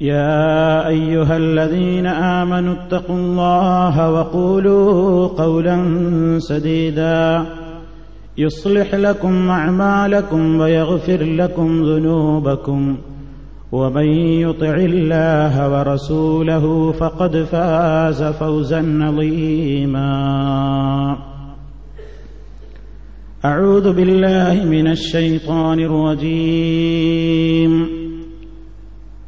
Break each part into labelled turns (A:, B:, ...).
A: يا أيها الذين آمنوا اتقوا الله وقولوا قولا سديدا. يصلح لكم أعمالكم ويغفر لكم ذنوبكم. ومن يطع الله ورسوله فقد فاز فوزا عظيما. أعوذ بالله من الشيطان الرجيم.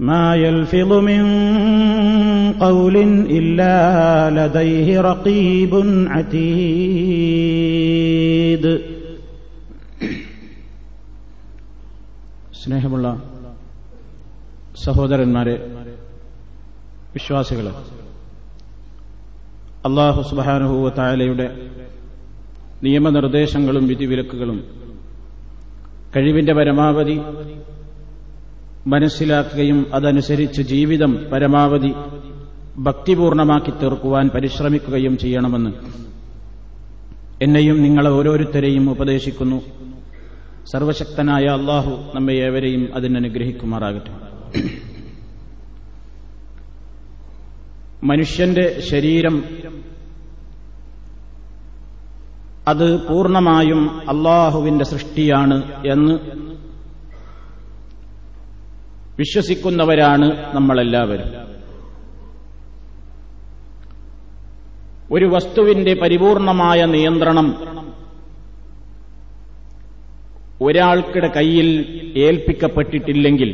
A: ما يلفظ من قول إلا لديه رقيب عتيد സ്നേഹമുള്ള സഹോദരന്മാരെ വിശ്വാസികളെ അള്ളാഹു സുബാനുഹൂവ തായാലയുടെ നിയമനിർദ്ദേശങ്ങളും വിധിവിലക്കുകളും കഴിവിന്റെ പരമാവധി മനസ്സിലാക്കുകയും അതനുസരിച്ച് ജീവിതം പരമാവധി ഭക്തിപൂർണമാക്കി തീർക്കുവാൻ പരിശ്രമിക്കുകയും ചെയ്യണമെന്ന് എന്നെയും നിങ്ങളെ ഓരോരുത്തരെയും ഉപദേശിക്കുന്നു. സർവശക്തനായ അള്ളാഹു നമ്മെ ഏവരെയും അതിനനുഗ്രഹിക്കുമാറാകട്ടെ മനുഷ്യന്റെ ശരീരം അത് പൂർണമായും അള്ളാഹുവിന്റെ സൃഷ്ടിയാണ് എന്ന് വിശ്വസിക്കുന്നവരാണ് നമ്മളെല്ലാവരും. ഒരു വസ്തുവിന്റെ പരിപൂർണമായ നിയന്ത്രണം ഒരാൾക്കിടെ കയ്യിൽ ഏൽപ്പിക്കപ്പെട്ടിട്ടില്ലെങ്കിൽ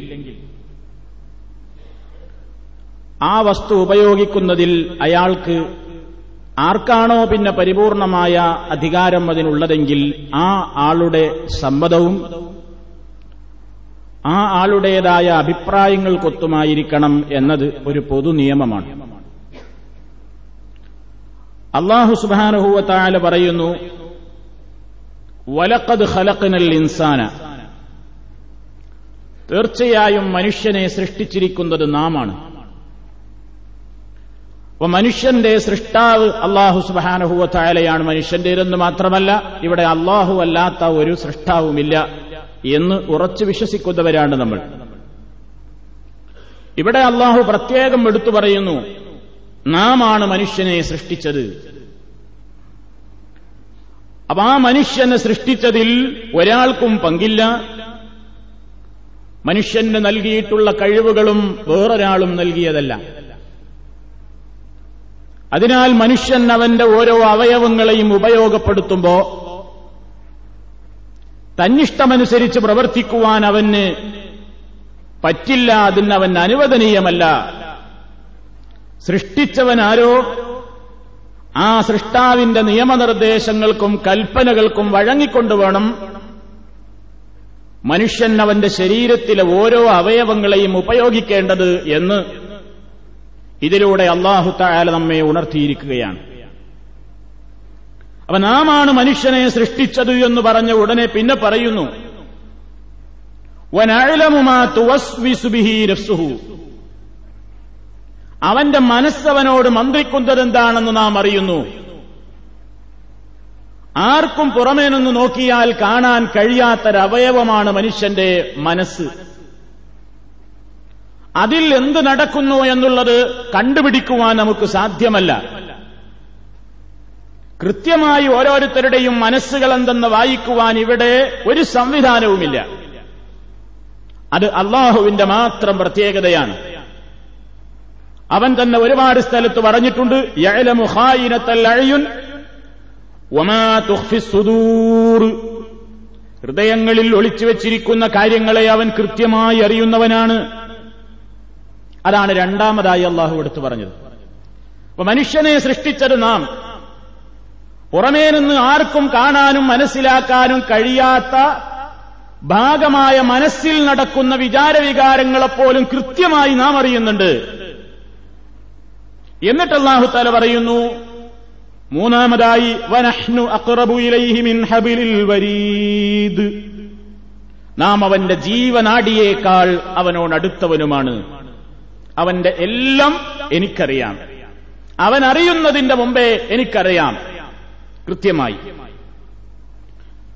A: ആ വസ്തു ഉപയോഗിക്കുന്നതിൽ അയാൾക്ക് ആർക്കാണോ പിന്നെ പരിപൂർണമായ അധികാരം അതിനുള്ളതെങ്കിൽ ആ ആളുടെ സമ്മതവും ആ ആളുടേതായ അഭിപ്രായങ്ങൾക്കൊത്തുമായിരിക്കണം എന്നത് ഒരു പൊതു നിയമമാണ്. അള്ളാഹു സുബാനുഹൂവത്തായ പറയുന്നു വലക്കത് ഹലക്കനൽ ഇൻസാന. തീർച്ചയായും മനുഷ്യനെ സൃഷ്ടിച്ചിരിക്കുന്നത് നാമാണ്. അപ്പൊ മനുഷ്യന്റെ സൃഷ്ടാവ് അള്ളാഹു സുബാനഹുവത്തായാലയാണ് മനുഷ്യന്റേതെന്ന് മാത്രമല്ല ഇവിടെ അള്ളാഹു അല്ലാത്ത ഒരു സൃഷ്ടാവുമില്ല. എന്ന് ഉറച്ചു വിശ്വസിക്കുന്നവരാണ് നമ്മൾ. ഇവിടെ അള്ളാഹു പ്രത്യേകം എടുത്തു പറയുന്നു നാം ആണ് മനുഷ്യനെ സൃഷ്ടിച്ചത്. അപ്പൊ ആ മനുഷ്യനെ സൃഷ്ടിച്ചതിൽ ഒരാൾക്കും പങ്കില്ല. മനുഷ്യന് നൽകിയിട്ടുള്ള കഴിവുകളും വേറൊരാളും നൽകിയതല്ല. അതിനാൽ മനുഷ്യൻ അവന്റെ ഓരോ അവയവങ്ങളെയും ഉപയോഗപ്പെടുത്തുമ്പോ തന്നിഷ്ടമനുസരിച്ച് പ്രവർത്തിക്കുവാൻ അവന് പറ്റില്ല അതിന് അവൻ അനുവദനീയമല്ല. സൃഷ്ടിച്ചവനാരോ? ആ സൃഷ്ടാവിന്റെ നിയമനിർദ്ദേശങ്ങൾക്കും കൽപ്പനകൾക്കും വഴങ്ങിക്കൊണ്ടുവേണം മനുഷ്യൻ അവന്റെ ശരീരത്തിലെ ഓരോ അവയവങ്ങളെയും ഉപയോഗിക്കേണ്ടത് എന്ന് ഇതിലൂടെ അള്ളാഹുത്തായാല നമ്മെ ഉണർത്തിയിരിക്കുകയാണ്. അപ്പൊ നാമാണ് മനുഷ്യനെ സൃഷ്ടിച്ചത് എന്ന് പറഞ്ഞ ഉടനെ പിന്നെ പറയുന്നു. അവന്റെ മനസ്സവനോട് മന്ത്രിക്കുന്നത് എന്താണെന്ന് നാം അറിയുന്നു. ആർക്കും പുറമേ നിന്ന് നോക്കിയാൽ കാണാൻ കഴിയാത്തൊരവയവമാണ് മനുഷ്യന്റെ മനസ്സ്. അതിൽ എന്ത് നടക്കുന്നു എന്നുള്ളത് കണ്ടുപിടിക്കുവാൻ നമുക്ക് സാധ്യമല്ല. കൃത്യമായി ഓരോരുത്തരുടെയും മനസ്സുകൾ എന്തെന്ന് വായിക്കുവാൻ ഇവിടെ ഒരു സംവിധാനവുമില്ല. അത് അള്ളാഹുവിന്റെ മാത്രം പ്രത്യേകതയാണ്. അവൻ തന്നെ ഒരുപാട് സ്ഥലത്ത് പറഞ്ഞിട്ടുണ്ട് ഹൃദയങ്ങളിൽ ഒളിച്ചു വച്ചിരിക്കുന്ന കാര്യങ്ങളെ അവൻ കൃത്യമായി അറിയുന്നവനാണ്. അതാണ് രണ്ടാമതായി അള്ളാഹു എടുത്തു പറഞ്ഞത്. അപ്പൊ മനുഷ്യനെ സൃഷ്ടിച്ചത് നാം. പുറമേ നിന്ന് ആർക്കും കാണാനും മനസ്സിലാക്കാനും കഴിയാത്ത ഭാഗമായ മനസ്സിൽ നടക്കുന്ന വിചാരവികാരങ്ങളെപ്പോലും കൃത്യമായി നാം അറിയുന്നുണ്ട്. എന്നിട്ട് അള്ളാഹുത്താല പറയുന്നു മൂന്നാമതായി വനഹ്നു അക്റബു ഇലൈഹി മിൻ ഹബിലിൽ വരീദ്. നാം അവന്റെ ജീവനാടിയേക്കാൾ അവനോട് അടുത്തവനുമാണ്. അവന്റെ എല്ലാം എനിക്കറിയാം. അവൻ മുമ്പേ എനിക്കറിയാം. കൃത്യമായി.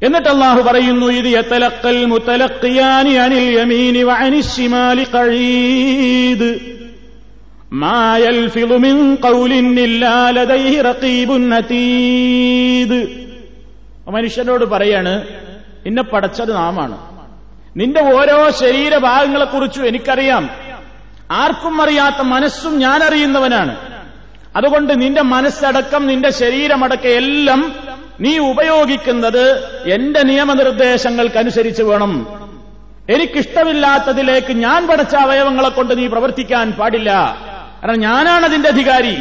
A: എന്നിട്ട് അള്ളാഹു പറയുന്നു ഇത് എത്തലക്കൽ മുത്തലക്കിയാനി അനിൽ യമീനി വാനിശിമാലി കഴിയത് മായൽഫിലുമിൻ കൗലിന്നില്ലാലതൈഹി റക്കീബുന്നതീത് മനുഷ്യനോട് പറയാണ് നിന്നെ പടച്ചത് നാമാണ്. നിന്റെ ഓരോ ശരീരഭാഗങ്ങളെക്കുറിച്ചും എനിക്കറിയാം. ആർക്കും അറിയാത്ത മനസ്സും ഞാനറിയുന്നവനാണ്. അതുകൊണ്ട് നിന്റെ മനസ്സടക്കം നിന്റെ ശരീരമടക്കം എല്ലാം നീ ഉപയോഗിക്കുന്നത് എന്റെ നിയമനിർദ്ദേശങ്ങൾക്കനുസരിച്ച് വേണം. എനിക്കിഷ്ടമില്ലാത്തതിലേക്ക് ഞാൻ പഠിച്ച അവയവങ്ങളെ കൊണ്ട് നീ പ്രവർത്തിക്കാൻ പാടില്ല. കാരണം ഞാനാണ് അതിന്റെ അധികാരി.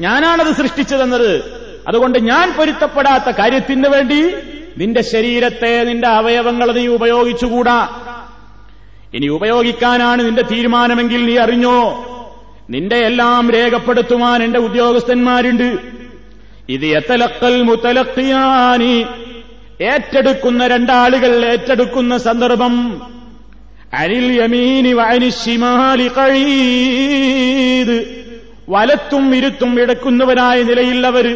A: ഞാനാണത് സൃഷ്ടിച്ചതെന്നത്. അതുകൊണ്ട് ഞാൻ പൊരുത്തപ്പെടാത്ത കാര്യത്തിന് വേണ്ടി നിന്റെ ശരീരത്തെ നിന്റെ അവയവങ്ങൾ നീ ഉപയോഗിച്ചുകൂടാ. ഇനി ഉപയോഗിക്കാനാണ് നിന്റെ തീരുമാനമെങ്കിൽ നീ അറിഞ്ഞോ? നിന്റെ എല്ലാം രേഖപ്പെടുത്തുവാൻ എന്റെ ഉദ്യോഗസ്ഥന്മാരുണ്ട്. ഇത് എത്തലക്കൽ മുത്തലക്കിയാനി ഏറ്റെടുക്കുന്ന രണ്ടാളുകൾ ഏറ്റെടുക്കുന്ന സന്ദർഭം അനിൽ യമീനി വഅനിശ്ശിമാലി കഴിയത് വലത്തും ഇരുത്തും എടുക്കുന്നവരായ നിലയിലവർ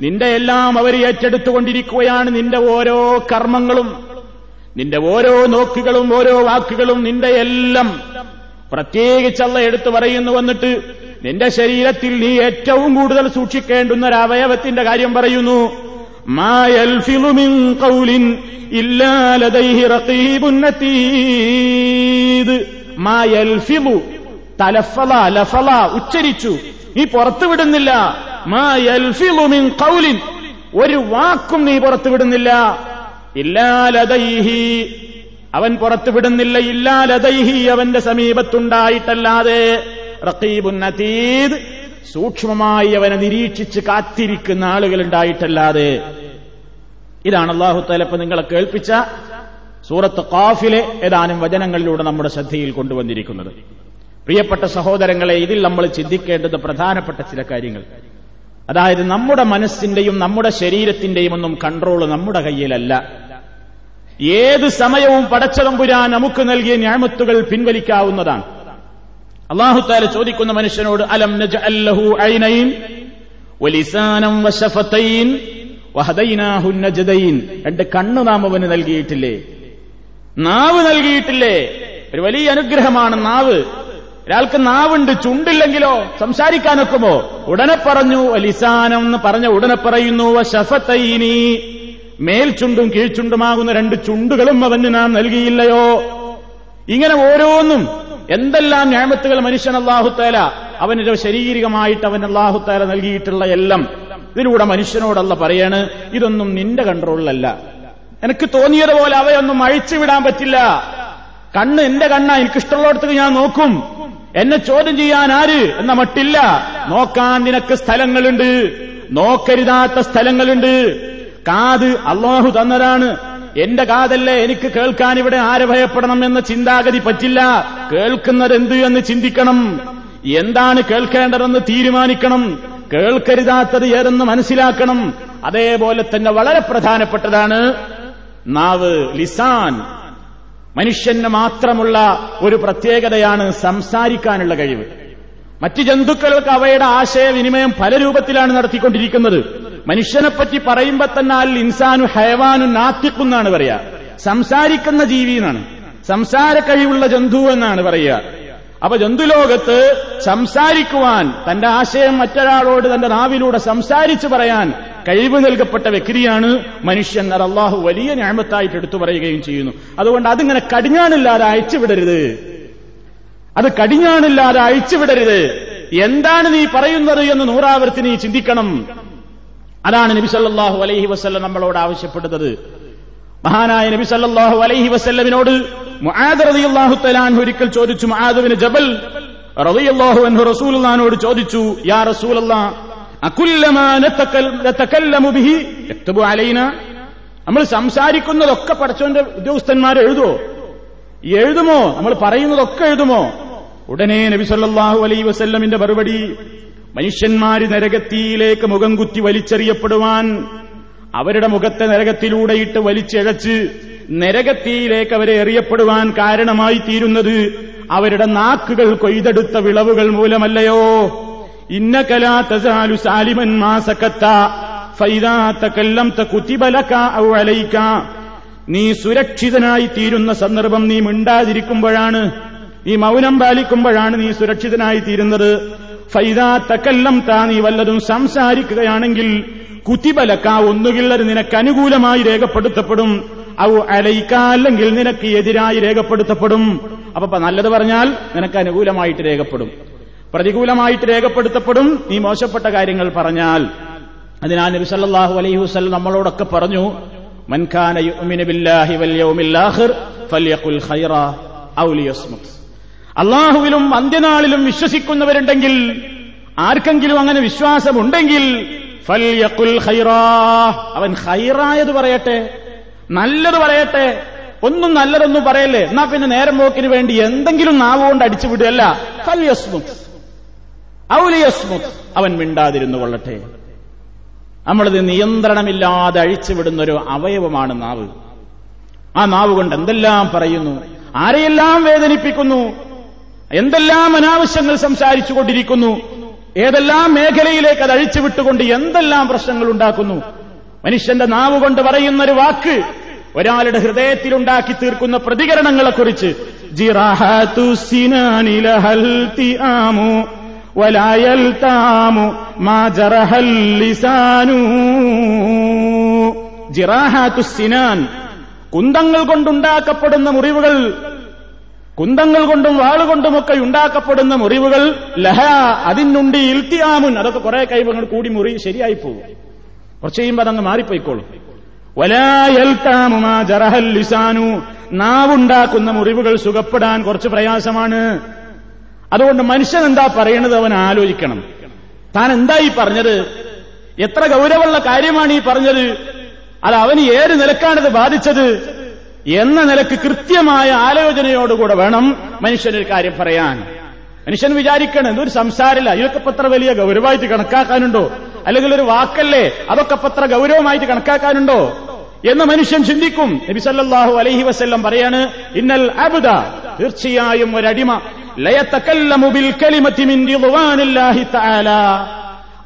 A: നിന്റെ എല്ലാം അവർ ഏറ്റെടുത്തുകൊണ്ടിരിക്കുകയാണ് നിന്റെ ഓരോ കർമ്മങ്ങളും. നിന്റെ ഓരോ നോക്കുകളും ഓരോ വാക്കുകളും നിന്റെ എല്ലാം പ്രത്യേകിച്ച് അള്ള എടുത്തു പറയുന്നു വന്നിട്ട് നിന്റെ ശരീരത്തിൽ നീ ഏറ്റവും കൂടുതൽ സൂക്ഷിക്കേണ്ടുന്ന ഒരു അവയവത്തിന്റെ കാര്യം പറയുന്നു. തലഫല ലഫല ഉച്ചരിച്ചു. നീ പുറത്തുവിടുന്നില്ല മാ യൽഫിലുമിൻ കൗലിൻ ഒരു വാക്കും നീ പുറത്തുവിടുന്നില്ല ഇല്ലാലതൈഹി അവൻ പുറത്തുവിടുന്നില്ല ഇല്ലാ ലതൈഹി അവന്റെ സമീപത്തുണ്ടായിട്ടല്ലാതെ. റക്കീബുന്നതീദ് സൂക്ഷ്മമായി അവനെ നിരീക്ഷിച്ച് കാത്തിരിക്കുന്ന ആളുകൾ ഉണ്ടായിട്ടല്ലാതെ ഇതാണ് അള്ളാഹു തലപ്പ് നിങ്ങളെ കേൾപ്പിച്ച സൂറത്ത് കാഫിലെ ഏതാനും വചനങ്ങളിലൂടെ നമ്മുടെ ശ്രദ്ധയിൽ കൊണ്ടുവന്നിരിക്കുന്നത്. പ്രിയപ്പെട്ട സഹോദരങ്ങളെ ഇതിൽ നമ്മൾ ചിന്തിക്കേണ്ടത് പ്രധാനപ്പെട്ട ചില കാര്യങ്ങൾ. അതായത് നമ്മുടെ മനസ്സിന്റെയും നമ്മുടെ ശരീരത്തിന്റെയും ഒന്നും കൺട്രോൾ നമ്മുടെ കയ്യിലല്ല. ഏത് സമയവും പടച്ചതമ്പുരാൻ നമുക്ക് നൽകിയ ഞാമത്തുകൾ പിൻവലിക്കാവുന്നതാണ്. അള്ളാഹുത്താല ചോദിക്കുന്ന മനുഷ്യനോട് അലം രണ്ട് കണ്ണു നാം അവന് നൽകിയിട്ടില്ലേ? നാവ് നൽകിയിട്ടില്ലേ? ഒരു വലിയ അനുഗ്രഹമാണ് നാവ്. ഒരാൾക്ക് നാവുണ്ട് ചുണ്ടില്ലെങ്കിലോ? സംസാരിക്കാനൊക്കുമോ? ഉടനെ പറഞ്ഞു വലിസാനം എന്ന് പറഞ്ഞ ഉടനെ പറയുന്നു വശഫത്തൈനി മേൽചുണ്ടും കീഴ്ചുണ്ടുമാകുന്ന രണ്ട് ചുണ്ടുകളും അവന് നാം നൽകിയില്ലയോ? ഇങ്ങനെ ഓരോന്നും എന്തെല്ലാം ഞാമത്തുകൾ മനുഷ്യൻ അള്ളാഹുത്തേല അവന്റെ ശരീരികമായിട്ട് അവൻ അള്ളാഹുത്തേല നൽകിയിട്ടുള്ള എല്ലാം ഇതിലൂടെ മനുഷ്യനോടല്ല പറയാണ് ഇതൊന്നും നിന്റെ കൺട്രോളിലല്ല. എനിക്ക് തോന്നിയതുപോലെ അവയൊന്നും അഴിച്ചുവിടാൻ പറ്റില്ല. കണ്ണ് എന്റെ കണ്ണ എനിക്കിഷ്ടമുള്ളിടത്തേക്ക് ഞാൻ നോക്കും. എന്നെ ചോദ്യം ചെയ്യാൻ ആര്? എന്ന മട്ടില്ല. നോക്കാൻ നിനക്ക് സ്ഥലങ്ങളുണ്ട്. നോക്കരുതാത്ത സ്ഥലങ്ങളുണ്ട്. കാത് അള്ളാഹു തന്നതാണ്. എന്റെ കാതല്ലേ എനിക്ക് കേൾക്കാൻ ഇവിടെ ആരെ ഭയപ്പെടണം എന്ന ചിന്താഗതി പറ്റില്ല. കേൾക്കുന്നത് എന്ത് എന്ന് ചിന്തിക്കണം. എന്താണ് കേൾക്കേണ്ടതെന്ന് തീരുമാനിക്കണം. കേൾക്കരുതാത്തത് ഏതെന്ന് മനസ്സിലാക്കണം. അതേപോലെ തന്നെ വളരെ പ്രധാനപ്പെട്ടതാണ് നാവ് ലിസാൻ. മനുഷ്യന് മാത്രമുള്ള ഒരു പ്രത്യേകതയാണ് സംസാരിക്കാനുള്ള കഴിവ്. മറ്റ് ജന്തുക്കൾക്ക് അവയുടെ ആശയവിനിമയം പല രൂപത്തിലാണ് നടത്തിക്കൊണ്ടിരിക്കുന്നത്. മനുഷ്യനെപ്പറ്റി പറയുമ്പോ തന്നെ അൽ ഇൻസാനു ഹയവാനു നാത്തിക്കുന്നാണ് പറയാ. സംസാരിക്കുന്ന ജീവി എന്നാണ് സംസാര കഴിവുള്ള ജന്തു എന്നാണ് പറയുക അപ്പൊ ജന്തുലോകത്ത് സംസാരിക്കുവാൻ തന്റെ ആശയം മറ്റൊരാളോട് തന്റെ നാവിലൂടെ സംസാരിച്ചു പറയാൻ കഴിവ് നൽകപ്പെട്ട വ്യക്തിയാണ് മനുഷ്യൻ അള്ളാഹു വലിയ ഞാമത്തായിട്ട് എടുത്തു പറയുകയും ചെയ്യുന്നു. അതുകൊണ്ട് അതിങ്ങനെ കടിഞ്ഞാണില്ലാതെ അയച്ചുവിടരുത് അത് കടിഞ്ഞാണില്ലാതെ അയച്ചുവിടരുത് എന്താണ് നീ പറയുന്നത് എന്ന് നൂറാവർത്തി നീ ചിന്തിക്കണം. അതാണ് നബി സല്ലാഹു അലൈഹി വസ്ല്ലം നമ്മളോട് ആവശ്യപ്പെടുന്നത്. മഹാനായ നബി സല്ലാഹു അലൈഹി വസ്ല്ലമിനോട് മുആദ് തലാൻഹു ഒരിക്കൽ ചോദിച്ചു മുആദുവിന് ജബൽ റളിയല്ലാഹു അൻഹു റസൂലുള്ളാഹിനോട് ചോദിച്ചു യാ നതകല്ലമു ബിഹി അലൈനാ? നമ്മൾ സംസാരിക്കുന്നതൊക്കെ പഠിച്ചോന്റെ ഉദ്യോഗസ്ഥന്മാർ എഴുതുമോ എഴുതുമോ? നമ്മൾ പറയുന്നതൊക്കെ എഴുതുമോ? ഉടനെ നബി സല്ലല്ലാഹു അലൈഹി വസല്ലമിന്റെ മറുപടി മനുഷ്യന്മാര് നരകത്തിയിലേക്ക് മുഖം കുത്തി വലിച്ചെറിയപ്പെടുവാൻ അവരുടെ മുഖത്തെ നരകത്തിലൂടെയിട്ട് വലിച്ചിഴച്ച് നരകത്തിയിലേക്ക് അവരെ എറിയപ്പെടുവാൻ കാരണമായി തീരുന്നത് അവരുടെ നാക്കുകൾ കൊയ്തെടുത്ത വിളവുകൾ മൂലമല്ലയോ? ഇന്നകലാ തസാലു സാലിമൻ മാസക്കത്ത നീ സുരക്ഷിതനായി തീരുന്ന സന്ദർഭം നീ മിണ്ടാതിരിക്കുമ്പോഴാണ് നീ മൗനം പാലിക്കുമ്പോഴാണ് നീ സുരക്ഷിതനായി തീരുന്നത്. ഫൈദാ തക്കല്ലം താ നീ വല്ലതും സംസാരിക്കുകയാണെങ്കിൽ കുത്തിബലക്ക ഒന്നുകിൽ അത് നിനക്ക് അനുകൂലമായി രേഖപ്പെടുത്തപ്പെടും. ഔ അലയിക്ക അല്ലെങ്കിൽ നിനക്ക് എതിരായി രേഖപ്പെടുത്തപ്പെടും. അപ്പൊ നല്ലത് പറഞ്ഞാൽ നിനക്ക് അനുകൂലമായിട്ട് രേഖപ്പെടും. പ്രതികൂലമായിട്ട് രേഖപ്പെടുത്തപ്പെടും. നീ മോശപ്പെട്ട കാര്യങ്ങൾ പറഞ്ഞാൽ. അതിനാൽ നബി സല്ലല്ലാഹു അലൈഹി വസല്ലം നമ്മളോടൊക്കെ പറഞ്ഞു മൻ കാന യുഅ്മിനു ബില്ലാഹി വൽ യൗമിൽ ആഖിർ ഖൈറ ഔ അള്ളാഹുവിലും അന്ത്യനാളിലും വിശ്വസിക്കുന്നവരുണ്ടെങ്കിൽ ആർക്കെങ്കിലും അങ്ങനെ വിശ്വാസമുണ്ടെങ്കിൽ അവൻ ഹൈറായത് പറയട്ടെ നല്ലത് പറയട്ടെ. ഒന്നും നല്ലതൊന്നും പറയല്ലേ? എന്നാ പിന്നെ നേരം പോക്കിന് വേണ്ടി എന്തെങ്കിലും നാവ് കൊണ്ട് അടിച്ചു വിടുകയല്ല. അവൻ മിണ്ടാതിരുന്നു കൊള്ളട്ടെ. നമ്മളിത് നിയന്ത്രണമില്ലാതെ അഴിച്ചുവിടുന്ന ഒരു അവയവമാണ് നാവ്. ആ നാവ് കൊണ്ട് എന്തെല്ലാം പറയുന്നു? ആരെയെല്ലാം വേദനിപ്പിക്കുന്നു? എന്തെല്ലാം അനാവശ്യങ്ങൾ സംസാരിച്ചു കൊണ്ടിരിക്കുന്നു ഏതെല്ലാം മേഖലയിലേക്ക് അത് അഴിച്ചുവിട്ടുകൊണ്ട് എന്തെല്ലാം പ്രശ്നങ്ങൾ ഉണ്ടാക്കുന്നു? മനുഷ്യന്റെ നാവ് കൊണ്ട് പറയുന്ന ഒരു വാക്ക് ഒരാളുടെ ഹൃദയത്തിൽ ഉണ്ടാക്കി തീർക്കുന്ന പ്രതികരണങ്ങളെക്കുറിച്ച്. കുന്തങ്ങൾ കൊണ്ടുണ്ടാക്കപ്പെടുന്ന മുറിവുകൾ കുന്തങ്ങൾ കൊണ്ടും വാളുകൊണ്ടുമൊക്കെ ഉണ്ടാക്കപ്പെടുന്ന മുറിവുകൾ ലഹ അതിനുണ്ട് ഇൽത്തിയാമുൻ. അതൊക്കെ കുറെ കൈവങ്ങൾ കൂടി മുറി ശരിയായി പോകും കുറച്ച് കഴിയുമ്പോൾ അതങ്ങ് മാറിപ്പോയിക്കോളും. ലിസാനു. നാവുണ്ടാക്കുന്ന മുറിവുകൾ സുഖപ്പെടാൻ കുറച്ച് പ്രയാസമാണ്. അതുകൊണ്ട് മനുഷ്യൻ എന്താ പറയണത് അവൻ ആലോചിക്കണം. താൻ എന്തായി പറഞ്ഞത്? എത്ര ഗൗരവമുള്ള കാര്യമാണ് ഈ പറഞ്ഞത്. അത് അവന് ഏത് നിലക്കാണിത് ബാധിച്ചത്? എന്ന നിലയ്ക്ക് കൃത്യമായ ആലോചനയോടുകൂടെ വേണം മനുഷ്യനൊരു കാര്യം പറയാൻ. മനുഷ്യൻ വിചാരിക്കണം ഇതൊരു സംസാരമില്ല. ഇതൊക്കെ പത്ര വലിയ ഗൗരവമായിട്ട് കണക്കാക്കാനുണ്ടോ? അല്ലെങ്കിൽ ഒരു വാക്കല്ലേ? അതൊക്കെ പത്ര ഗൗരവമായിട്ട് കണക്കാക്കാനുണ്ടോ? എന്ന് മനുഷ്യൻ ചിന്തിക്കും. നബി സല്ലല്ലാഹു അലൈഹി വസല്ലം പറയാണ് ഇന്നൽ അബുദ തീർച്ചയായും ഒരടിമ.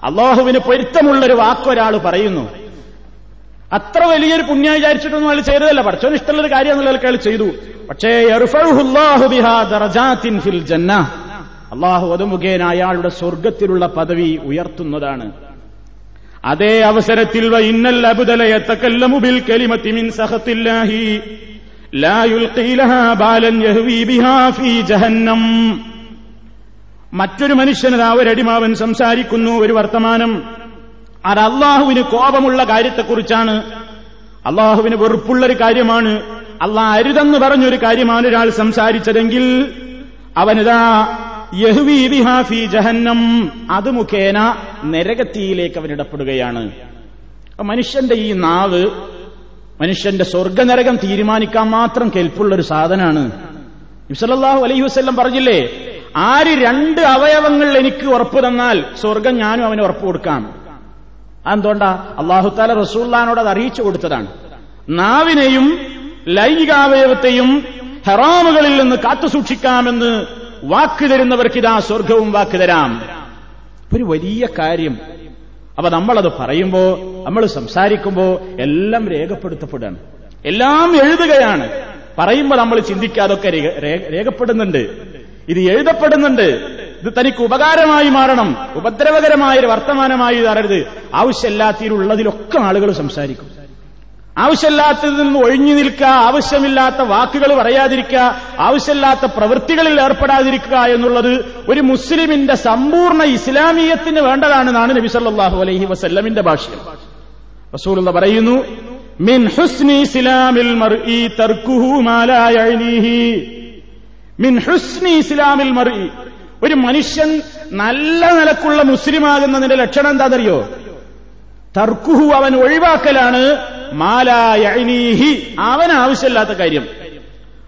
A: അള്ളാഹുവിന് പൊരുത്തമുള്ളൊരു വാക്കൊരാൾ പറയുന്നു. അത്ര വലിയൊരു പുണ്യം വിചാരിച്ചിട്ടൊന്നും അയാൾ ചെയ്തതല്ല. പഠിച്ചോന് ഇഷ്ടമുള്ളൊരു കാര്യം എന്നുള്ള അയാൾ ചെയ്തു. പക്ഷേ അള്ളാഹു അത് മുഖേന അയാളുടെ സ്വർഗത്തിലുള്ള പദവി ഉയർത്തുന്നതാണ്. അതേ അവസരത്തിൽ കലിമത്തി മിൻ മറ്റൊരു മനുഷ്യനതാ ഒരടിമാവൻ സംസാരിക്കുന്നു ഒരു വർത്തമാനം. അത് അള്ളാഹുവിന് കോപമുള്ള കാര്യത്തെക്കുറിച്ചാണ്. അള്ളാഹുവിന് വെറുപ്പുള്ളൊരു കാര്യമാണ്. അള്ളാഹ് അരുതെന്ന് പറഞ്ഞൊരു കാര്യമാണ് ഒരാൾ സംസാരിച്ചതെങ്കിൽ അവനിതാ യഹുവിഹാഫി ജഹന്നം അത് മുഖേന നരകത്തിയിലേക്ക് അപ്പൊ മനുഷ്യന്റെ ഈ നാവ് മനുഷ്യന്റെ സ്വർഗനരകം തീരുമാനിക്കാൻ മാത്രം കെൽപ്പുള്ളൊരു സാധനമാണ് ഇബ്സലാഹു അലൈഹി വസ്ല്ലം പറഞ്ഞില്ലേ ആര് രണ്ട് അവയവങ്ങൾ എനിക്ക് ഉറപ്പ് തന്നാൽ സ്വർഗം ഞാനും അവന് ഉറപ്പ് കൊടുക്കാം. അതെന്തുകൊണ്ടാ? അള്ളാഹുത്താല റസൂല്ലാനോട് അത് അറിയിച്ചു കൊടുത്തതാണ്. നാവിനെയും ലൈംഗികാവയവത്തെയും ഹറാമുകളിൽ നിന്ന് കാത്തുസൂക്ഷിക്കാമെന്ന് വാക്ക് തരുന്നവർക്ക് ഇതാ സ്വർഗവും വാക്ക് തരാം. ഒരു വലിയ കാര്യം. അപ്പൊ നമ്മളത് പറയുമ്പോ നമ്മൾ സംസാരിക്കുമ്പോ എല്ലാം രേഖപ്പെടുത്തപ്പെടുകയാണ്. എല്ലാം എഴുതുകയാണ്. പറയുമ്പോ നമ്മൾ ചിന്തിക്കാതൊക്കെ രേഖ- രേഖ- രേഖപ്പെടുന്നുണ്ട്. ഇത് എഴുതപ്പെടുന്നുണ്ട്. ഇത് തനിക്ക് ഉപകാരമായി മാറണം. ഉപദ്രവകരമായ ഒരു വർത്തമാനമായി ഇതാരരുത്? ആവശ്യമില്ലാത്തതിലുള്ളതിലൊക്കെ ആളുകൾ സംസാരിക്കും. ആവശ്യമില്ലാത്തതിൽ നിന്ന് ഒഴിഞ്ഞു നിൽക്കുക ആവശ്യമില്ലാത്ത വാക്കുകൾ പറയാതിരിക്കുക ആവശ്യമില്ലാത്ത പ്രവൃത്തികളിൽ ഏർപ്പെടാതിരിക്കുക എന്നുള്ളത് ഒരു മുസ്ലിമിന്റെ സമ്പൂർണ ഇസ്ലാമീയത്തിന് വേണ്ടതാണെന്നാണ് നബി സല്ലാഹു അലൈഹി വസല്ലമിന്റെ ഭാഷ്യം. റസൂലുള്ള പറയുന്നു മിൻ ഹുസ്നി ഇസ്ലാമിൽ മിൻ ഹുസ്നി ഇസ്ലാമിൽ ഒരു മനുഷ്യൻ നല്ല നിലക്കുള്ള മുസ്ലിമാകുന്നതിന്റെ ലക്ഷണം എന്താണെന്നറിയോ? തർക്കുഹു അവൻ ഒഴിവാക്കലാണ് മാലായനീഹി അവൻ ആവശ്യമില്ലാത്ത കാര്യം.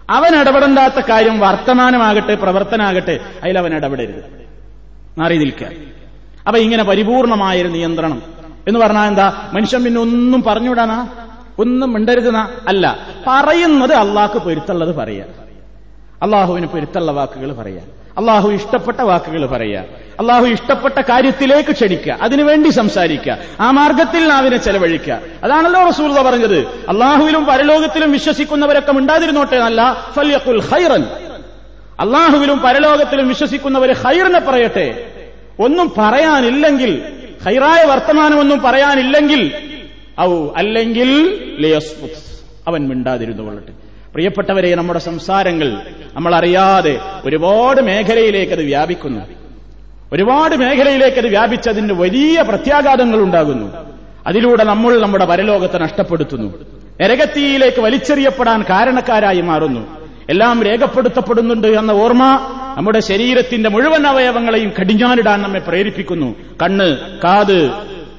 A: അവൻ ഇടപെടേണ്ടാത്ത കാര്യം വർത്തമാനമാകട്ടെ പ്രവർത്തനാകട്ടെ അതിൽ അവൻ ഇടപെടരുത്. മാറി നിൽക്കുക. അപ്പൊ ഇങ്ങനെ പരിപൂർണമായൊരു നിയന്ത്രണം. എന്ന് പറഞ്ഞാൽ എന്താ? മനുഷ്യൻ പിന്നെ ഒന്നും പറഞ്ഞുവിടാനാ? ഒന്നും മിണ്ടരുതെന്നാ അല്ല. പറയുന്നത് അള്ളാഹ്ക്ക് പൊരുത്തുള്ളത് പറയാ അള്ളാഹുവിന് പൊരുത്തുള്ള വാക്കുകൾ പറയാ. അള്ളാഹു ഇഷ്ടപ്പെട്ട വാക്കുകൾ പറയാ. അള്ളാഹു ഇഷ്ടപ്പെട്ട കാര്യത്തിലേക്ക് ക്ഷണിക്കുക. അതിനുവേണ്ടി സംസാരിക്കുക. ആ മാർഗത്തിൽ നാവിനെ ചെലവഴിക്കുക. അതാണല്ലോ റസൂൽ പറഞ്ഞത്. അള്ളാഹുവിലും പരലോകത്തിലും വിശ്വസിക്കുന്നവരൊക്കെ ഉണ്ടാതിരുന്നോട്ടെ അല്ല ഫല്യഖുൽ ഹൈറൻ അള്ളാഹുവിലും പരലോകത്തിലും വിശ്വസിക്കുന്നവര് ഹൈറിനെ പറയട്ടെ. ഒന്നും പറയാനില്ലെങ്കിൽ ഹൈറായ വർത്തമാനമൊന്നും പറയാനില്ലെങ്കിൽ ഔ അല്ലെങ്കിൽ. അവൻ മിണ്ടാതിരുന്നു കൊള്ളട്ടെ പ്രിയപ്പെട്ടവരെ നമ്മുടെ സംസാരങ്ങൾ നമ്മൾ അറിയാതെ ഒരുപാട് മേഖലയിലേക്ക് അത് വ്യാപിക്കുന്നു. ഒരുപാട് മേഖലയിലേക്ക് അത് വ്യാപിച്ചതിന് വലിയ പ്രത്യാഘാതങ്ങൾ ഉണ്ടാകുന്നു. അതിലൂടെ നമ്മൾ നമ്മുടെ പരലോകത്തെ നഷ്ടപ്പെടുത്തുന്നു. നരകത്തിയിലേക്ക് വലിച്ചെറിയപ്പെടാൻ കാരണക്കാരായി മാറുന്നു. എല്ലാം രേഖപ്പെടുത്തപ്പെടുന്നുണ്ട് എന്ന ഓർമ്മ നമ്മുടെ ശരീരത്തിന്റെ മുഴുവൻ അവയവങ്ങളെയും കടിഞ്ഞാനിടാൻ നമ്മെ പ്രേരിപ്പിക്കുന്നു. കണ്ണ് കാത്